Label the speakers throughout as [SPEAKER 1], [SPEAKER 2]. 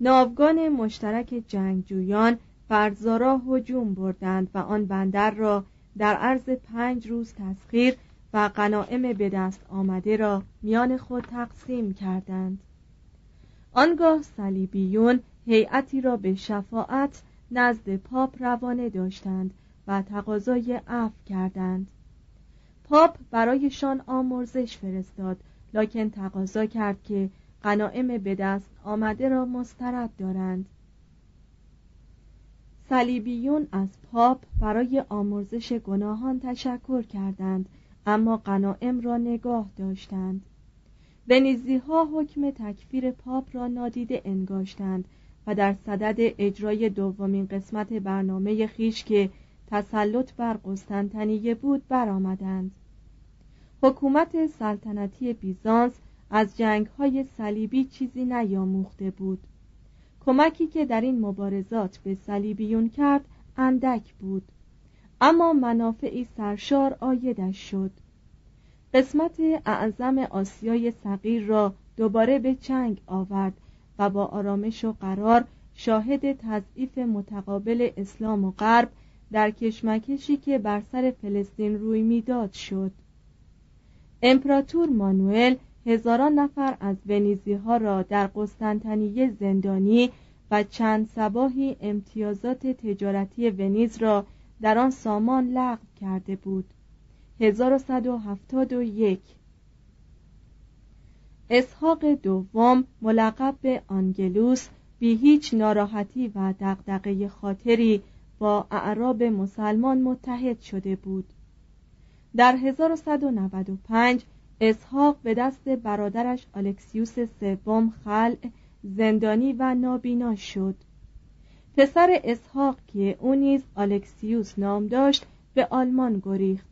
[SPEAKER 1] ناوگان مشترک جنگجویان بر زارا هجوم بردند و آن بندر را در عرض پنج روز تسخیر و غنایم به دست آمده را میان خود تقسیم کردند. آنگاه صلیبیون هیئتی را به شفاعت نزد پاپ روانه داشتند و تقاضای عفو کردند. پاپ برایشان آمرزش فرستاد لکن تقاضا کرد که غنائم به دست آمده را مسترد دارند. صلیبیون از پاپ برای آمرزش گناهان تشکر کردند اما غنائم را نگاه داشتند. ونیزی ها حکم تکفیر پاپ را نادیده انگاشتند و در صدد اجرای دومین قسمت برنامه خیش که تسلط بر قسطنطنیه بود برآمدند. حکومت سلطنتی بیزانس از جنگ های صلیبی چیزی نیاموخته بود. کمکی که در این مبارزات به صلیبیون کرد اندک بود. اما منافعی سرشار آیدش شد. قسمت اعظم آسیای صغیر را دوباره به چنگ آورد و با آرامش و قرار شاهد تضعیف متقابل اسلام و غرب در کشمکشی که بر سر فلسطین روی می‌داد شد. امپراتور مانوئل هزاران نفر از ونیزی ها را در قسطنطنیه زندانی و چند سباهی امتیازات تجارتی ونیز را در آن سامان لغو کرده بود. 1171 اسحاق دوم ملقب به آنگلوس بی هیچ ناراحتی و دغدغه خاطری با اعراب مسلمان متحد شده بود. در 1195 اسحاق به دست برادرش الکسیوس سوم خلع زندانی و نابینا شد. پسر اسحاق که او نیز الکسیوس نام داشت به آلمان گریخت.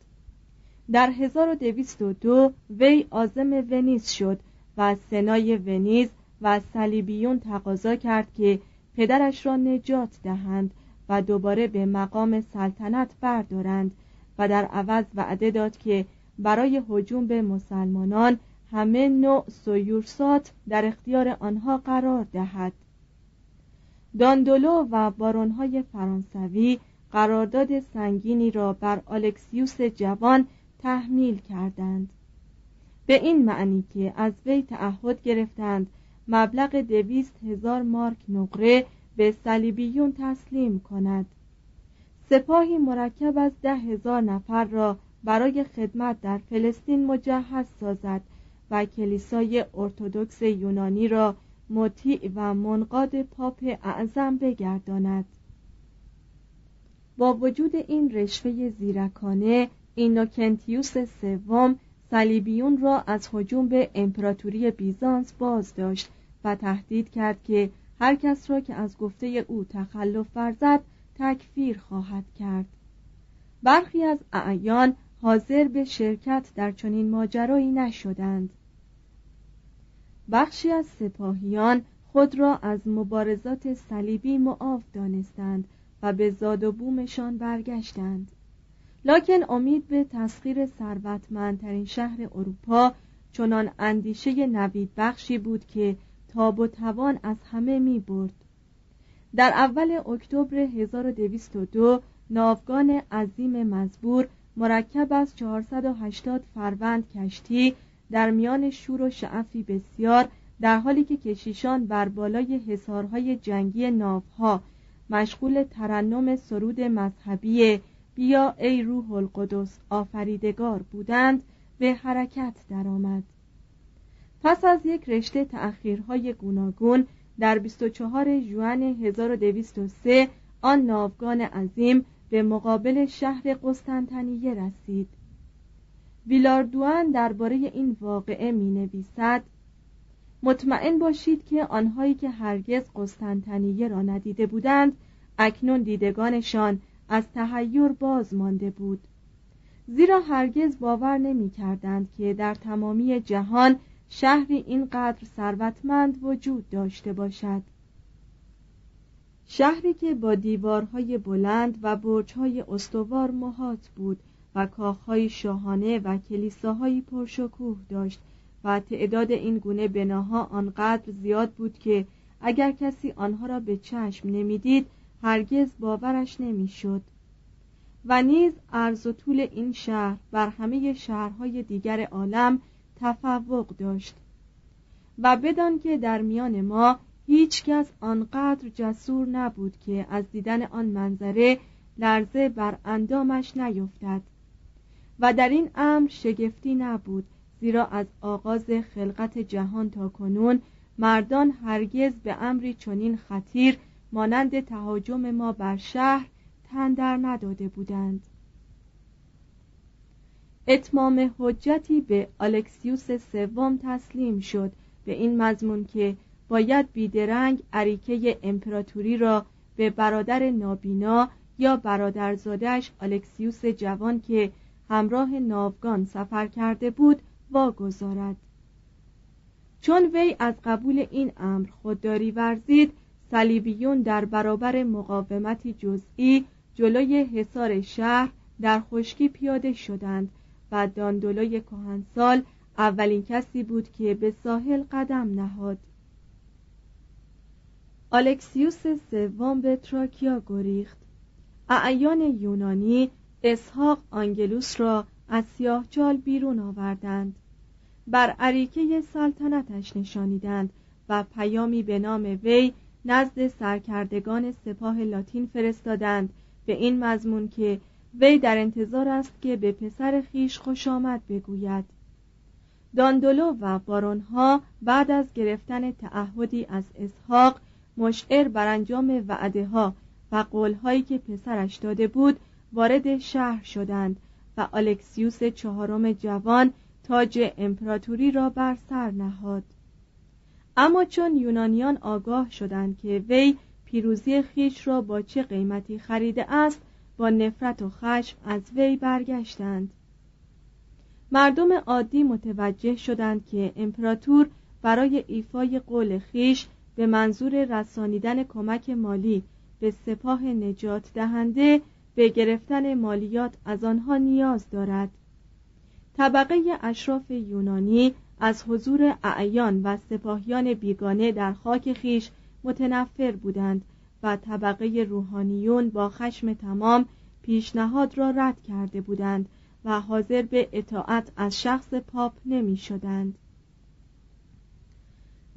[SPEAKER 1] در 1202 وی عازم ونیز شد و سنای ونیز و صلیبیون تقاضا کرد که پدرش را نجات دهند و دوباره به مقام سلطنت بردارند و در عوض وعده داد که برای هجوم به مسلمانان همه نوع سویورسات در اختیار آنها قرار دهد. داندولو و بارونهای فرانسوی قرارداد سنگینی را بر آلکسیوس جوان تحمیل کردند. به این معنی که از وی تعهد گرفتند مبلغ دویست هزار مارک نقره به صلیبیون تسلیم کند. سپاهی مرکب از ده هزار نفر را برای خدمت در فلسطین مجهز سازد و کلیسای ارتودکس یونانی را مطیع و منقاد پاپ اعظم بگرداند. با وجود این رشوه زیرکانه اینوکنتیوس سوم صلیبیون را از هجوم به امپراتوری بیزانس باز داشت و تهدید کرد که هر کس را که از گفته او تخلف ورزد تکفیر خواهد کرد. برخی از اعیان حاضر به شرکت در چنین ماجرایی نشدند. بخشی از سپاهیان خود را از مبارزات صلیبی معاف دانستند و به زاد و بومشان برگشتند. لکن امید به تسخیر ثروتمندترین شهر اروپا چنان اندیشه نوید بخشی بود که تاب و توان از همه می برد. در اول اکتبر 1202 ناوگان عظیم مزبور مرکب از 480 فروند کشتی در میان شور و شعفی بسیار در حالی که کشیشان بر بالای حصارهای جنگی ناوها مشغول ترنم سرود مذهبی بیا ای روح القدس آفریدگار بودند به حرکت درآمد. پس از یک رشته تأخیرهای گوناگون در 24 ژوئن 1203 آن ناوگان عظیم به مقابل شهر قسطنطنیه رسید. ویلاردوان درباره این واقعه می نویسد مطمئن باشید که آنهایی که هرگز قسطنطنیه را ندیده بودند اکنون دیدگانشان از تهیور باز مانده بود. زیرا هرگز باور نمی کردند که در تمامی جهان شهری اینقدر ثروتمند وجود داشته باشد. شهری که با دیوارهای بلند و برجهای استوار محاط بود و کاخهای شاهانه و کلیساهایی پرشکوه داشت و تعداد این گونه بناها آنقدر زیاد بود که اگر کسی آنها را به چشم نمی‌دید هرگز باورش نمی‌شد. و نیز عرض و طول این شهر بر همه شهرهای دیگر عالم تفوق داشت. و بدان که در میان ما هیچ کس آنقدر جسور نبود که از دیدن آن منظره لرزه بر اندامش نیفتد. و در این امر شگفتی نبود زیرا از آغاز خلقت جهان تا کنون مردان هرگز به امری چنین خطیر مانند تهاجم ما بر شهر تندر نداده بودند. اتمام حجتی به الکسیوس سوم تسلیم شد به این مضمون که باید بیدرنگ عریکه امپراتوری را به برادر نابینا یا برادرزادش الکسیوس جوان که همراه ناوگان سفر کرده بود واگذارد. چون وی از قبول این امر خودداری ورزید صلیبیون در برابر مقاومتی جزئی جلوی حصار شهر در خشکی پیاده شدند و داندولوی کهنسال اولین کسی بود که به ساحل قدم نهاد. الکسیوس سوم به تراکیا گریخت. اعیان یونانی اسحاق آنگلوس را از سیاهچال بیرون آوردند. بر اریکه سلطنتش نشانیدند و پیامی به نام وی نزد سرکردگان سپاه لاتین فرستادند. به این مضمون که وی در انتظار است که به پسر خویش خوش آمد بگوید. داندولو و بارونها بعد از گرفتن تعهدی از اسحاق مشعر بر انجام وعده ها و قولهایی که پسرش داده بود وارد شهر شدند و الکسیوس چهارم جوان تاج امپراتوری را بر سر نهاد. اما چون یونانیان آگاه شدند که وی پیروزی خیش را با چه قیمتی خریده است با نفرت و خشم از وی برگشتند. مردم عادی متوجه شدند که امپراتور برای ایفای قول خیش به منظور رسانیدن کمک مالی به سپاه نجات دهنده به گرفتن مالیات از آنها نیاز دارد طبقه اشراف یونانی از حضور اعیان و سپاهیان بیگانه در خاک خیش متنفر بودند و طبقه روحانیون با خشم تمام پیشنهاد را رد کرده بودند و حاضر به اطاعت از شخص پاپ نمی شدند.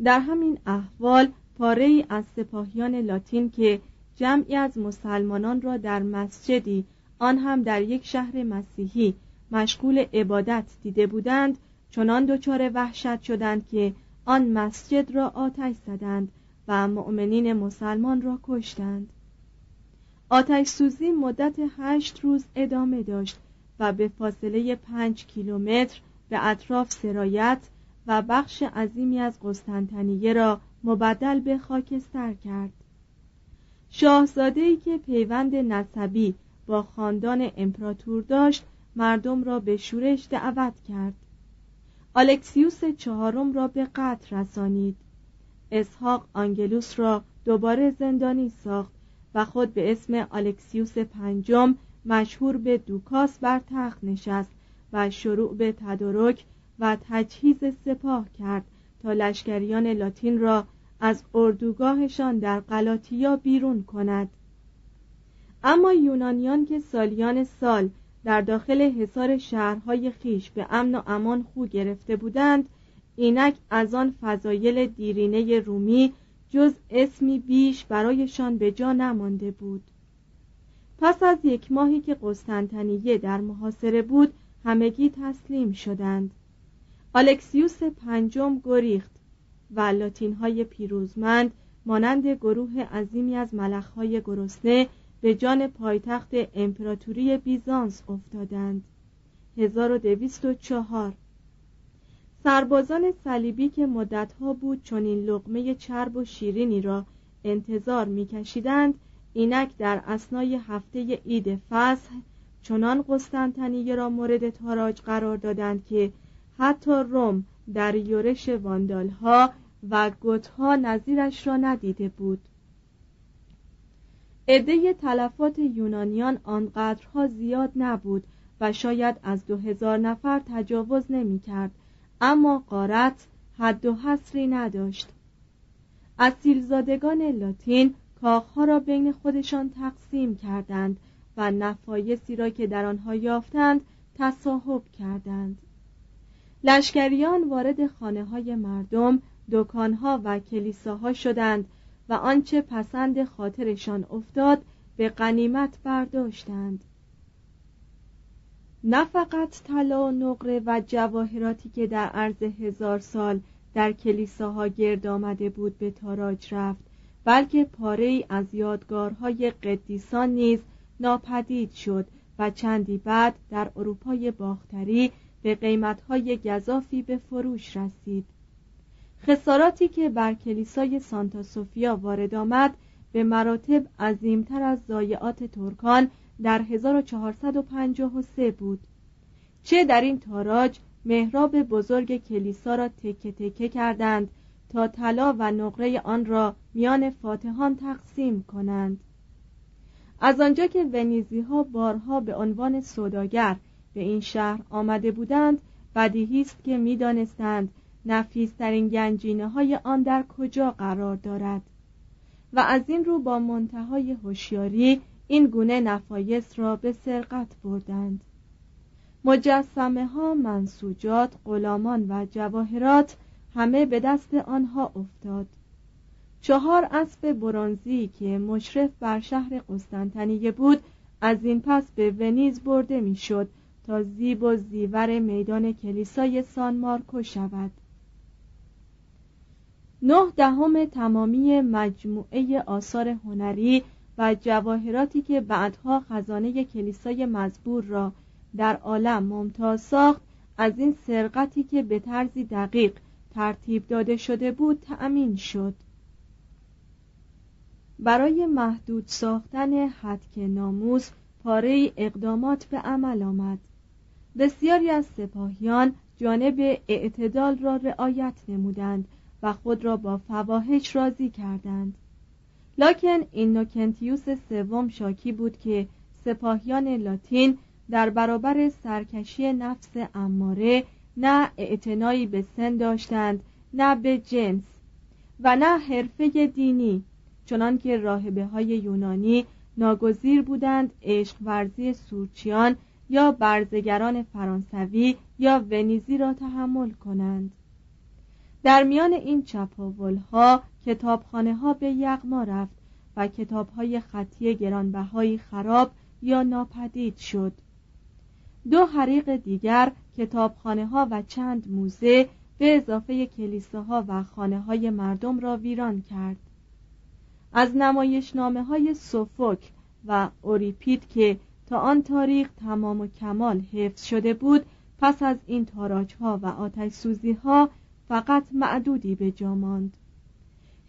[SPEAKER 1] در همین احوال پاره از سپاهیان لاتین که جمعی از مسلمانان را در مسجدی آن هم در یک شهر مسیحی مشغول عبادت دیده بودند چنان دچار وحشت شدند که آن مسجد را آتش زدند و مؤمنین مسلمان را کشتند. آتش سوزی مدت هشت روز ادامه داشت و به فاصله پنج کیلومتر به اطراف سرایت و بخش عظیمی از قسطنطنیه را مبدل به خاکستر کرد. شاهزاده ای که پیوند نسبی با خاندان امپراتور داشت مردم را به شورش دعوت کرد. الکسیوس چهارم را به قتل رسانید. اسحاق آنگلوس را دوباره زندانی ساخت و خود به اسم الکسیوس پنجم مشهور به دوکاس بر تخت نشست و شروع به تدارک و تجهیز سپاه کرد تا لشکریان لاتین را از اردوگاهشان در غلاطیا بیرون کند. اما یونانیان که سالیان سال در داخل حصار شهرهای خیش به امن و امان خو گرفته بودند اینک از آن فضایل دیرینه رومی جز اسمی بیش برایشان به جا نمانده بود. پس از یک ماهی که قسطنطنیه در محاصره بود همگی تسلیم شدند. الکسیوس پنجم گریخت و لاتین های پیروزمند مانند گروه عظیمی از ملخهای گرسنه به جان پایتخت امپراتوری بیزانس افتادند. 1204 سربازان صلیبی که مدتها بود چون این لقمه چرب و شیرینی را انتظار میکشیدند اینک در اسنای هفته عید فصح چنان قسطنطنیه را مورد تاراج قرار دادند که حتی روم در یورش واندالها و گوتها نظیرش را ندیده بود. عده تلفات یونانیان آنقدرها زیاد نبود و شاید از دو هزار نفر تجاوز نمی کرد اما قارت حد و حصری نداشت. اصیلزادگان لاتین کاخها را بین خودشان تقسیم کردند و نفایسی را که در آنها یافتند تصاحب کردند. لشکریان وارد خانه های مردم دکانها و کلیساها شدند و آنچه پسند خاطرشان افتاد به غنیمت برداشتند. نه فقط طلا و نقره و جواهراتی که در عرض هزار سال در کلیساها گرد آمده بود به تاراج رفت بلکه پاره ای از یادگارهای قدیسان نیز ناپدید شد و چندی بعد در اروپای باختری به قیمتهای گذافی به فروش رسید. خساراتی که بر کلیسای سانتا سوفیا وارد آمد به مراتب عظیمتر از ضایعات ترکان در 1453 بود. چه در این تاراج محراب بزرگ کلیسا را تکه تکه کردند تا طلا و نقره آن را میان فاتحان تقسیم کنند. از آنجا که ونیزی ها بارها به عنوان سوداگر به این شهر آمده بودند بدیهی است که می‌دانستند نفیسترین گنجینه های آن در کجا قرار دارد. و از این رو با منتهای هوشیاری این گونه نفایس را به سرقت بردند. مجسمه ها منسوجات غلامان و جواهرات همه به دست آنها افتاد. چهار اسب برونزی که مشرف بر شهر قسطنطنیه بود از این پس به ونیز برده می‌شد تا زیب و زیور میدان کلیسای سان مارکو شود نه دهم تمامی مجموعه آثار هنری و جواهراتی که بعدها خزانه کلیسای مزبور را در عالم ممتاز ساخت از این سرقتی که به طرزی دقیق ترتیب داده شده بود تأمین شد. برای محدود ساختن حدک ناموس پاره اقدامات به عمل آمد. بسیاری از سپاهیان جانب اعتدال را رعایت نمودند و خود را با فواحش راضی کردند. لکن این نوکنتیوس سوم شاکی بود که سپاهیان لاتین در برابر سرکشی نفس اماره نه اعتنایی به سن داشتند نه به جنس و نه حرفه دینی چنانکه راهبه های یونانی ناگزیر بودند عشق ورزی سورچیان یا برزگران فرانسوی یا ونیزی را تحمل کنند. در میان این چپاول ها کتابخانه ها به یغما رفت و کتاب های خطی گرانبهایی خراب یا ناپدید شد. دو حریق دیگر کتابخانه ها و چند موزه به اضافه کلیساها و خانه های مردم را ویران کرد. از نمایشنامه های سوفوک و اوریپید که تا آن تاریخ تمام و کمال حفظ شده بود پس از این تاراج ها و آتش سوزی ها فقط معدودی به جا ماند.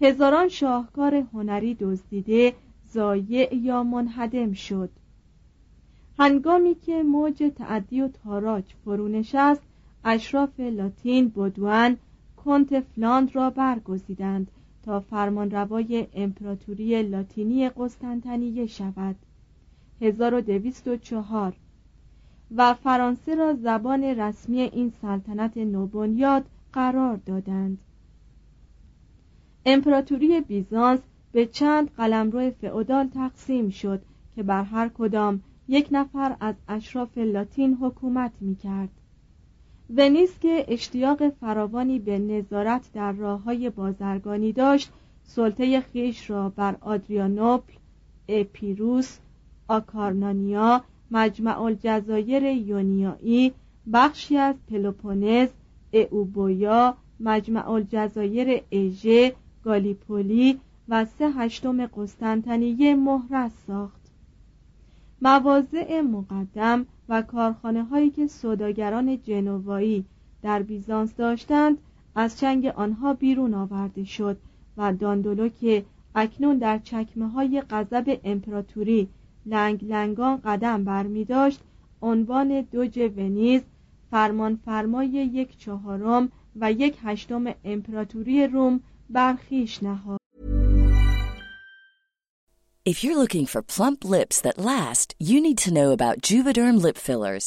[SPEAKER 1] هزاران شاهکار هنری دزدیده زایع یا منهدم شد. هنگامی که موج تعدی و تاراج فرو نشست اشراف لاتین بدوان کنت فلاند را برگزیدند تا فرمانروای امپراتوری لاتینی قسطنطنیه شود. 1204 و فرانسه را زبان رسمی این سلطنت نوبنیاد قرار دادند. امپراتوری بیزانس به چند قلمرو فئودال تقسیم شد که بر هر کدام یک نفر از اشراف لاتین حکومت می کرد ونیز که اشتیاق فراوانی به نظارت در راه های بازرگانی داشت سلطه خیش را بر آدریانوپل، اپیروس، آکارنانیا، مجمع الجزایر یونیایی، بخشی از پلوپونز، اوبویا، مجمع الجزایر ایژه، گالیپولی و سه هشتم قسطنطنیه مهرس ساخت. مواضع مقدم و کارخانه هایی که سوداگران جنوایی در بیزانس داشتند از چنگ آنها بیرون آورده شد و داندولو که اکنون در چکمه های غضب امپراتوری لنگ لنگان قدم برمی داشت عنوان دوج ونیز فرمان فرمای یک چهارم و یک هشتم امپراتوری روم برخیش نهاد
[SPEAKER 2] If you're looking for plump lips that last, you need to know about Juvederm lip fillers.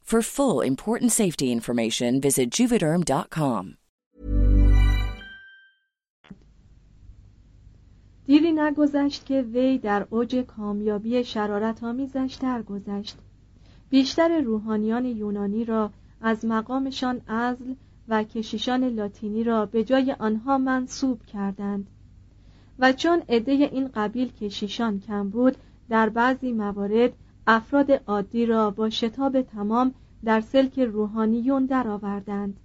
[SPEAKER 2] For full important safety information, visit juvederm.com.
[SPEAKER 1] دیری نگذشت که وی در اوج کامیابی شرارت آمیزش درگذشت بیشتر روحانیان یونانی را از مقامشان ازل و کشیشان لاتینی را به جای آنها منصوب کردند و چون عده این قبیل کشیشان کم بود در بعضی موارد افراد عادی را با شتاب تمام در سلک روحانیون درآوردند.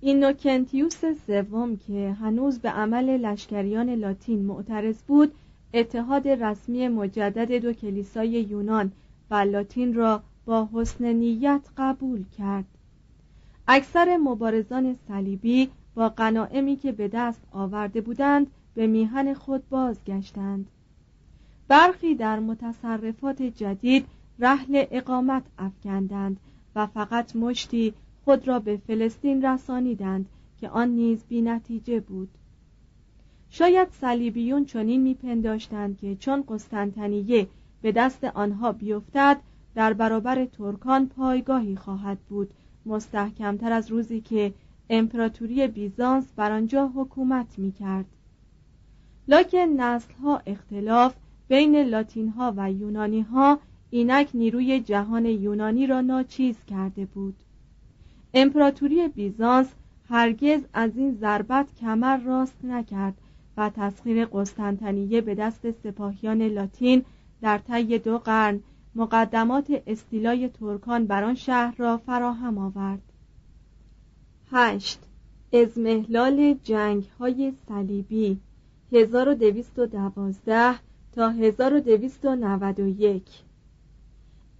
[SPEAKER 1] این نوکنتیوس سوم که هنوز به عمل لشکریان لاتین معترض بود اتحاد رسمی مجدد دو کلیسای یونان و لاتین را با حسن نیت قبول کرد. اکثر مبارزان صلیبی با غنائمی که به دست آورده بودند به میهن خود بازگشتند. برخی در متصرفات جدید رحل اقامت افکندند و فقط مشتی خود را به فلسطین رسانیدند که آن نیز بی نتیجه بود. شاید صلیبیون چنین میپنداشتند که چون قسطنطنیه به دست آنها بیفتد در برابر ترکان پایگاهی خواهد بود. مستحکمتر از روزی که امپراتوری بیزانس بر آنجا حکومت می کرد لکن نسل ها اختلاف بین لاتین ها و یونانی ها اینک نیروی جهان یونانی را ناچیز کرده بود. امپراتوری بیزانس هرگز از این ضربت کمر راست نکرد و تسخیر قسطنطنیه به دست سپاهیان لاتین در طی دو قرن مقدمات استیلای ترکان بر آن شهر را فراهم آورد. 8. ازمهلال جنگ های صلیبی 1212 تا 1291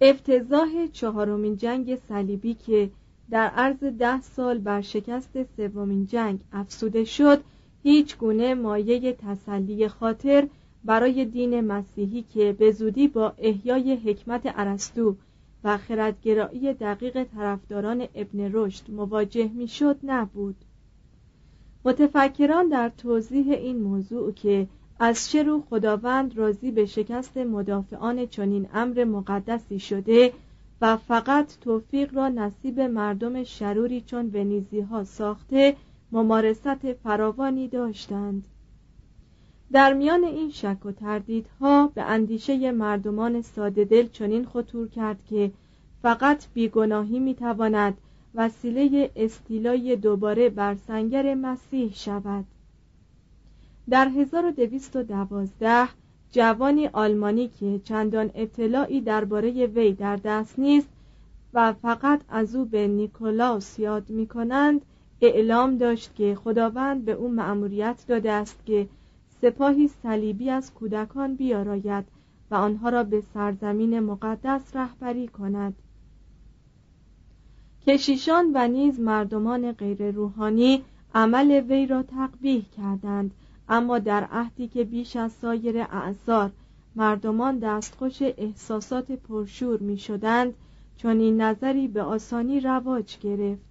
[SPEAKER 1] افتضاح چهارمین جنگ صلیبی که در عرض ده سال بر شکست سومین جنگ افسوده شد هیچ گونه مایه تسلی خاطر برای دین مسیحی که به زودی با احیای حکمت ارسطو و خردگرایی دقیق طرفداران ابن رشد مواجه می‌شد نبود. متفکران در توضیح این موضوع که از چه رو خداوند راضی به شکست مدافعان چنین امر مقدسی شده و فقط توفیق را نصیب مردم شروری چون ونیزی ها ساخته ممارست فراوانی داشتند. در میان این شک و تردیدها به اندیشه مردمان ساده دل چنین خطور کرد که فقط بیگناهی می‌تواند وسیله استیلای دوباره بر سنگر مسیح شود. در 1212 جوانی آلمانی که چندان اطلاعی درباره وی در دست نیست و فقط از او به نیکولاوس یاد می کنند اعلام داشت که خداوند به او مأموریت داده است که سپاهی صلیبی از کودکان بیاراید و آنها را به سرزمین مقدس رهبری کند. کشیشان و نیز مردمان غیر روحانی عمل وی را تقبیح کردند اما در عهدی که بیش از سایر اعثار مردمان دستخوش احساسات پرشور می شدند چون این نظری به آسانی رواج گرفت.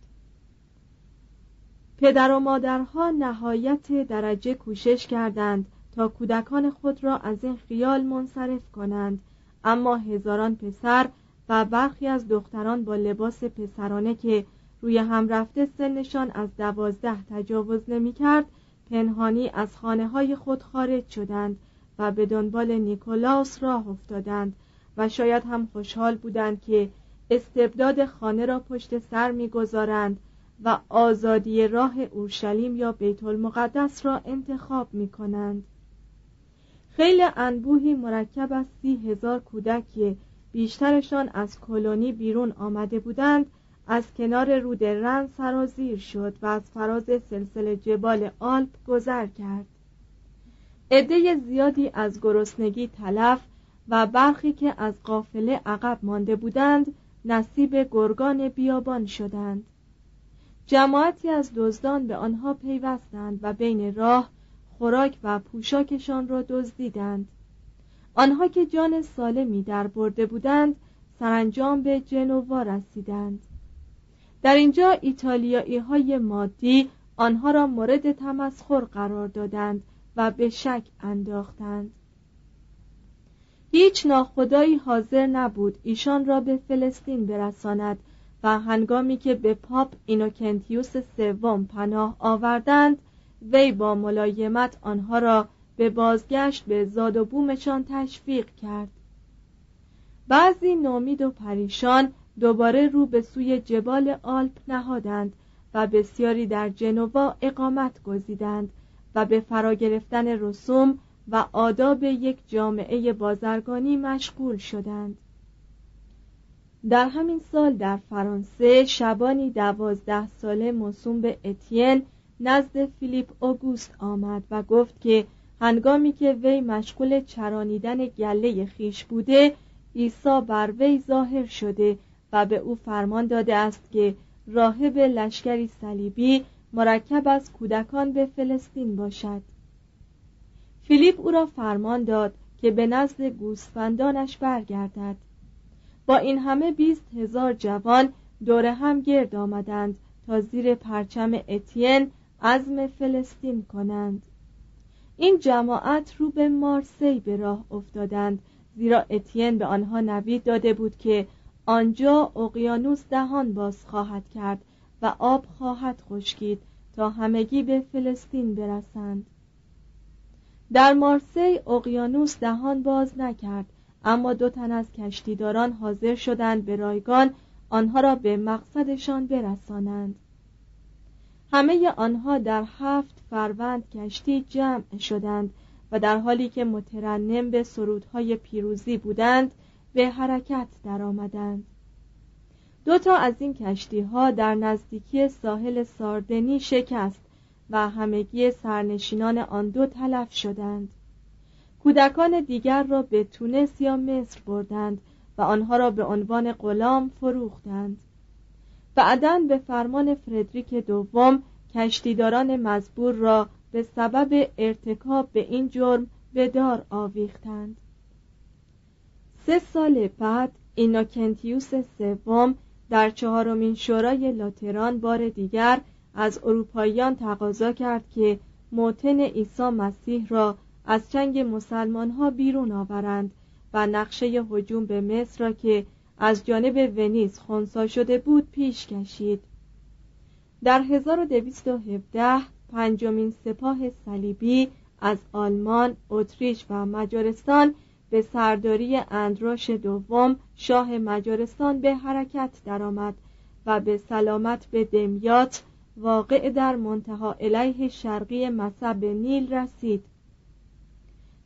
[SPEAKER 1] پدر و مادرها نهایت درجه کوشش کردند تا کودکان خود را از این خیال منصرف کنند. اما هزاران پسر و برخی از دختران با لباس پسرانه که روی هم رفته سنشان از دوازده تجاوز نمی کرد پنهانی از خانه های خود خارج شدند و به دنبال نیکولاوس راه افتادند و شاید هم خوشحال بودند که استبداد خانه را پشت سر می‌گذارند و آزادی راه اورشلیم یا بیت المقدس را انتخاب می کنند خیلی انبوهی مرکب از سی هزار کودک بیشترشان از کلونی بیرون آمده بودند از کنار رود رن سرازیر شد و از فراز سلسله جبال آلپ گذر کرد. عده زیادی از گرسنگی تلف و برخی که از قافله عقب مانده بودند نصیب گرگان بیابان شدند. جماعتی از دزدان به آنها پیوستند و بین راه خوراک و پوشاکشان را دزدیدند. آنها که جان سالمی در برده بودند سرانجام به جنوا رسیدند. در اینجا ایتالیایی های مادی آنها را مورد تمسخر قرار دادند و به شک انداختند. هیچ ناخدایی حاضر نبود ایشان را به فلسطین برساند و هنگامی که به پاپ اینوکنتیوس سوم پناه آوردند وی با ملایمت آنها را به بازگشت به زاد و بومشان تشویق کرد. بعضی نامید و پریشان دوباره رو به سوی جبال آلپ نهادند و بسیاری در جنوا اقامت گزیدند و به فرا گرفتن رسوم و آداب یک جامعه بازرگانی مشغول شدند. در همین سال در فرانسه شبانی دوازده ساله موسوم به اتین نزد فیلیپ اوگوست آمد و گفت که هنگامی که وی مشغول چرانیدن گله خیش بوده عیسی بر وی ظاهر شده و به او فرمان داده است که راهب لشکری صلیبی مرکب از کودکان به فلسطین باشد. فیلیپ او را فرمان داد که به نزد گوسفندانش برگردد. با این همه بیست هزار جوان دور هم گرد آمدند تا زیر پرچم اتین عزم فلسطین کنند. این جماعت رو به مارسی به راه افتادند زیرا اتین به آنها نوید داده بود که آنجا اقیانوس دهان باز خواهد کرد و آب خواهد خشکید تا همگی به فلسطین برسند. در مارسی اقیانوس دهان باز نکرد اما دو تن از کشتیداران حاضر شدند به رایگان آنها را به مقصدشان برسانند. همه آنها در هفت فروند کشتی جمع شدند و در حالی که مترنم به سرودهای پیروزی بودند به حرکت درآمدند. دو تا از این کشتی ها در نزدیکی ساحل ساردنی شکست و همگی سرنشینان آن دو تلف شدند. کودکان دیگر را به تونس یا مصر بردند و آنها را به عنوان غلام فروختند. بعدا به فرمان فردریک دوم کشتیداران مزبور را به سبب ارتکاب به این جرم به دار آویختند. سه سال بعد اینوکنتیوس سوم در چهارمین شورای لاتران بار دیگر از اروپاییان تقاضا کرد که موتن عیسی مسیح را از چنگ مسلمان ها بیرون آورند و نقشه هجوم به مصر را که از جانب ونیز خونسا شده بود پیش کشید. در 1217 پنجمین سپاه صلیبی از آلمان، اتریش و مجارستان به سرداری اندروش دوم شاه مجارستان به حرکت درآمد و به سلامت به دمیات واقع در منتها علیه شرقی مصب نیل رسید.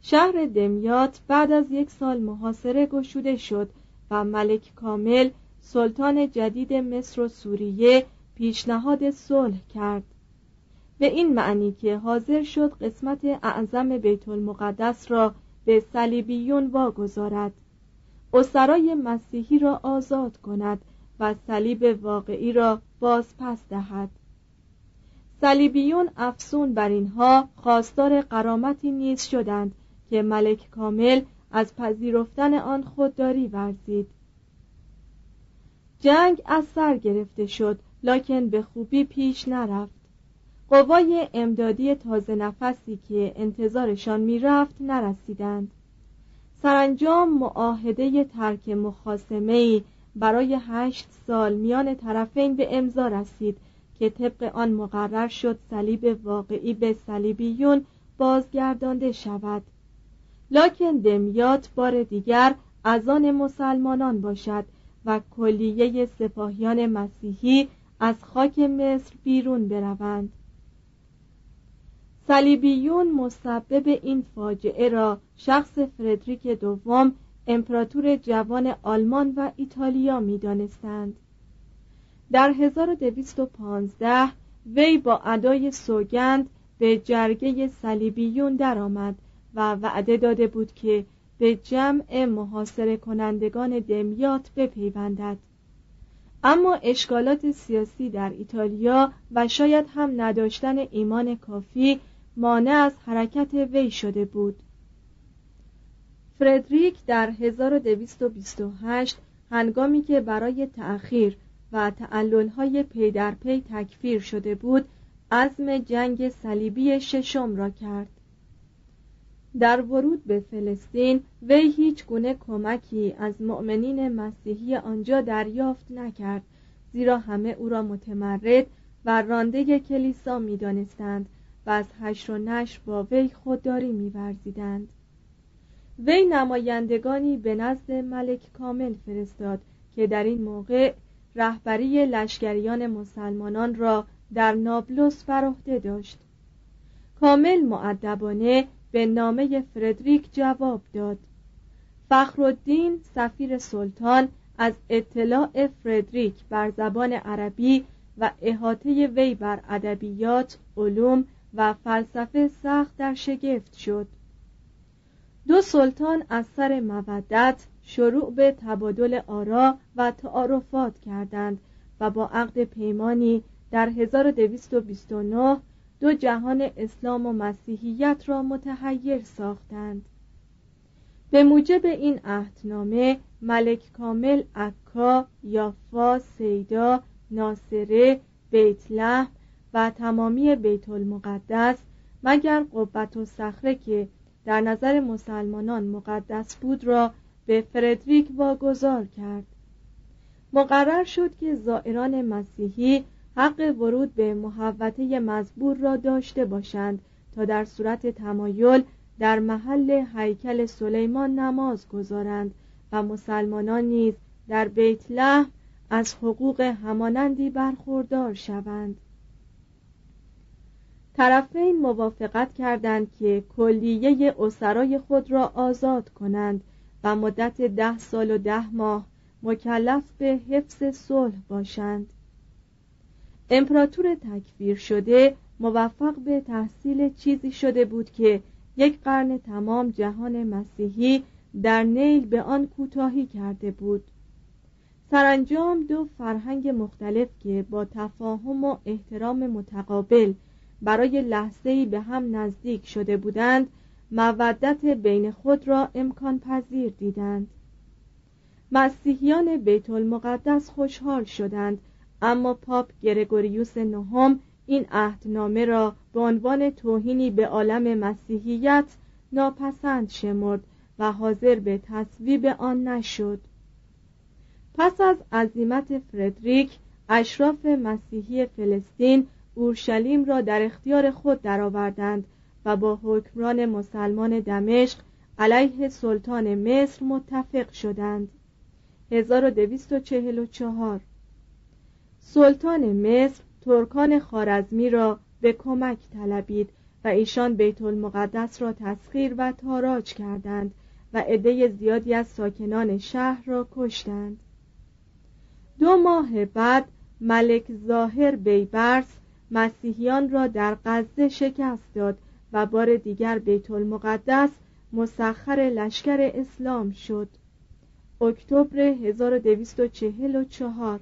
[SPEAKER 1] شهر دمیات بعد از یک سال محاصره گشوده شد و ملک کامل سلطان جدید مصر و سوریه پیشنهاد صلح کرد. به این معنی که حاضر شد قسمت اعظم بیت المقدس را به صلیبیون واگذارد. اسرای مسیحی را آزاد کند و صلیب واقعی را باز پس دهد. صلیبیون افسون بر اینها خواستار قرامتی نیز شدند که ملک کامل از پذیرفتن آن خودداری ورزید. جنگ از سر گرفته شد لکن به خوبی پیش نرفت. قوای امدادی تازه نفسی که انتظارشان می‌رفت نرسیدند. سرانجام معاهده ترک مخاسمه برای هشت سال میان طرفین به امضا رسید که طبق آن مقرر شد صلیب واقعی به صلیبیون بازگردانده شود. لکن دمیات بار دیگر از آن مسلمانان باشد و کلیه سپاهیان مسیحی از خاک مصر بیرون بروند. صلیبیون مسبب این فاجعه را شخص فردریک دوم امپراتور جوان آلمان و ایتالیا می دانستند. در 1215 وی با ادای سوگند به جرگه صلیبیون درآمد و وعده داده بود که به جمع محاصره کنندگان دمیات بپیوندد اما اشکالات سیاسی در ایتالیا و شاید هم نداشتن ایمان کافی مانع از حرکت وی شده بود. فردریک در 1228 هنگامی که برای تأخیر و تعللهای پی در پی تکفیر شده بود عزم جنگ صلیبی ششم را کرد. در ورود به فلسطین وی هیچ گونه کمکی از مؤمنین مسیحی آنجا دریافت نکرد زیرا همه او را متمرد و رانده کلیسا می‌دانستند. و از هشت و نشر با وی خودداری میورزیدند. وی نمایندگانی به نزد ملک کامل فرستاد که در این موقع رهبری لشکریان مسلمانان را در نابلس عهده داشت. کامل معدبانه به نامه فردریک جواب داد. فخرالدین سفیر سلطان از اطلاع فردریک بر زبان عربی و احاطه وی بر ادبیات علوم و فلسفه سخت در شگفت شد. دو سلطان از سر مودت شروع به تبادل آرا و تعارفات کردند و با عقد پیمانی در 1229 دو جهان اسلام و مسیحیت را متحیر ساختند. به موجب این عهدنامه ملک کامل عکا یافا سیدا ناصره بیتلحم و تمامی بیت المقدس مگر قبت و صخره که در نظر مسلمانان مقدس بود را به فردریک واگذار کرد. مقرر شد که زائران مسیحی حق ورود به محوطه مزبور را داشته باشند تا در صورت تمایل در محل هیکل سلیمان نماز گذارند و مسلمانان نیز در بیت لحم از حقوق همانندی برخوردار شوند. طرفین موافقت کردند که کلیه اسرای خود را آزاد کنند و مدت ده سال و ده ماه مکلف به حفظ صلح باشند. امپراتور تکفیر شده موفق به تحصیل چیزی شده بود که یک قرن تمام جهان مسیحی در نیل به آن کوتاهی کرده بود. سرانجام دو فرهنگ مختلف که با تفاهم و احترام متقابل برای لحظه‌ای به هم نزدیک شده بودند مودت بین خود را امکان پذیر دیدند. مسیحیان بیت المقدس خوشحال شدند اما پاپ گرگوریوس نهم این عهدنامه را به عنوان توهینی به عالم مسیحیت ناپسند شمرد و حاضر به تصویب آن نشد. پس از عزیمت فردریک اشراف مسیحی فلسطین اورشلیم را در اختیار خود درآوردند و با حکمران مسلمان دمشق علیه سلطان مصر متفق شدند. 1244 سلطان مصر ترکان خارزمی را به کمک طلبید و ایشان بیت المقدس را تسخیر و تاراج کردند و عده زیادی از ساکنان شهر را کشتند. دو ماه بعد ملک ظاهر بیبرس مسیحیان را در غزه شکست داد و بار دیگر بیت المقدس مسخر لشکر اسلام شد. اکتبر 1244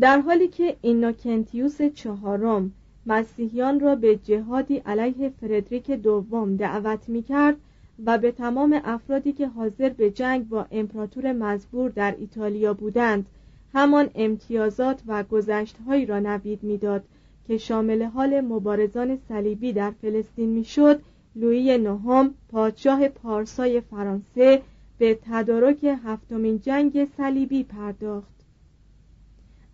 [SPEAKER 1] در حالی که اینوکنتیوس چهارم مسیحیان را به جهادی علیه فردریک دوم دعوت می کرد و به تمام افرادی که حاضر به جنگ با امپراتور مزبور در ایتالیا بودند همان امتیازات و گذشتهایی را نوید می‌داد که شامل حال مبارزان صلیبی در فلسطین می‌شد. لویی نهم پادشاه پارسای فرانسه به تدارک هفتمین جنگ صلیبی پرداخت.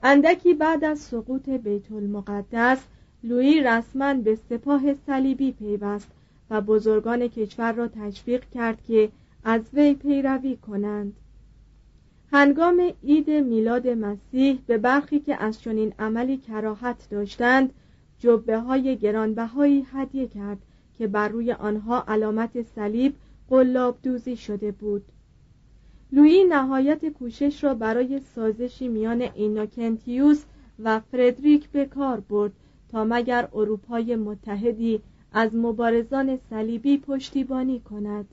[SPEAKER 1] اندکی بعد از سقوط بیت المقدس لویی رسما به سپاه صلیبی پیوست و بزرگان کشور را تشویق کرد که از وی پیروی کنند. هنگام عید میلاد مسیح به برخی که از چنین عملی کراهت داشتند جبه های گرانبهایی هدیه کرد که بر روی آنها علامت صلیب قلاب دوزی شده بود. لویی نهایت کوشش را برای سازشی میان اینوکنتیوس و فردریک به کار برد تا مگر اروپای متحدی از مبارزان صلیبی پشتیبانی کند.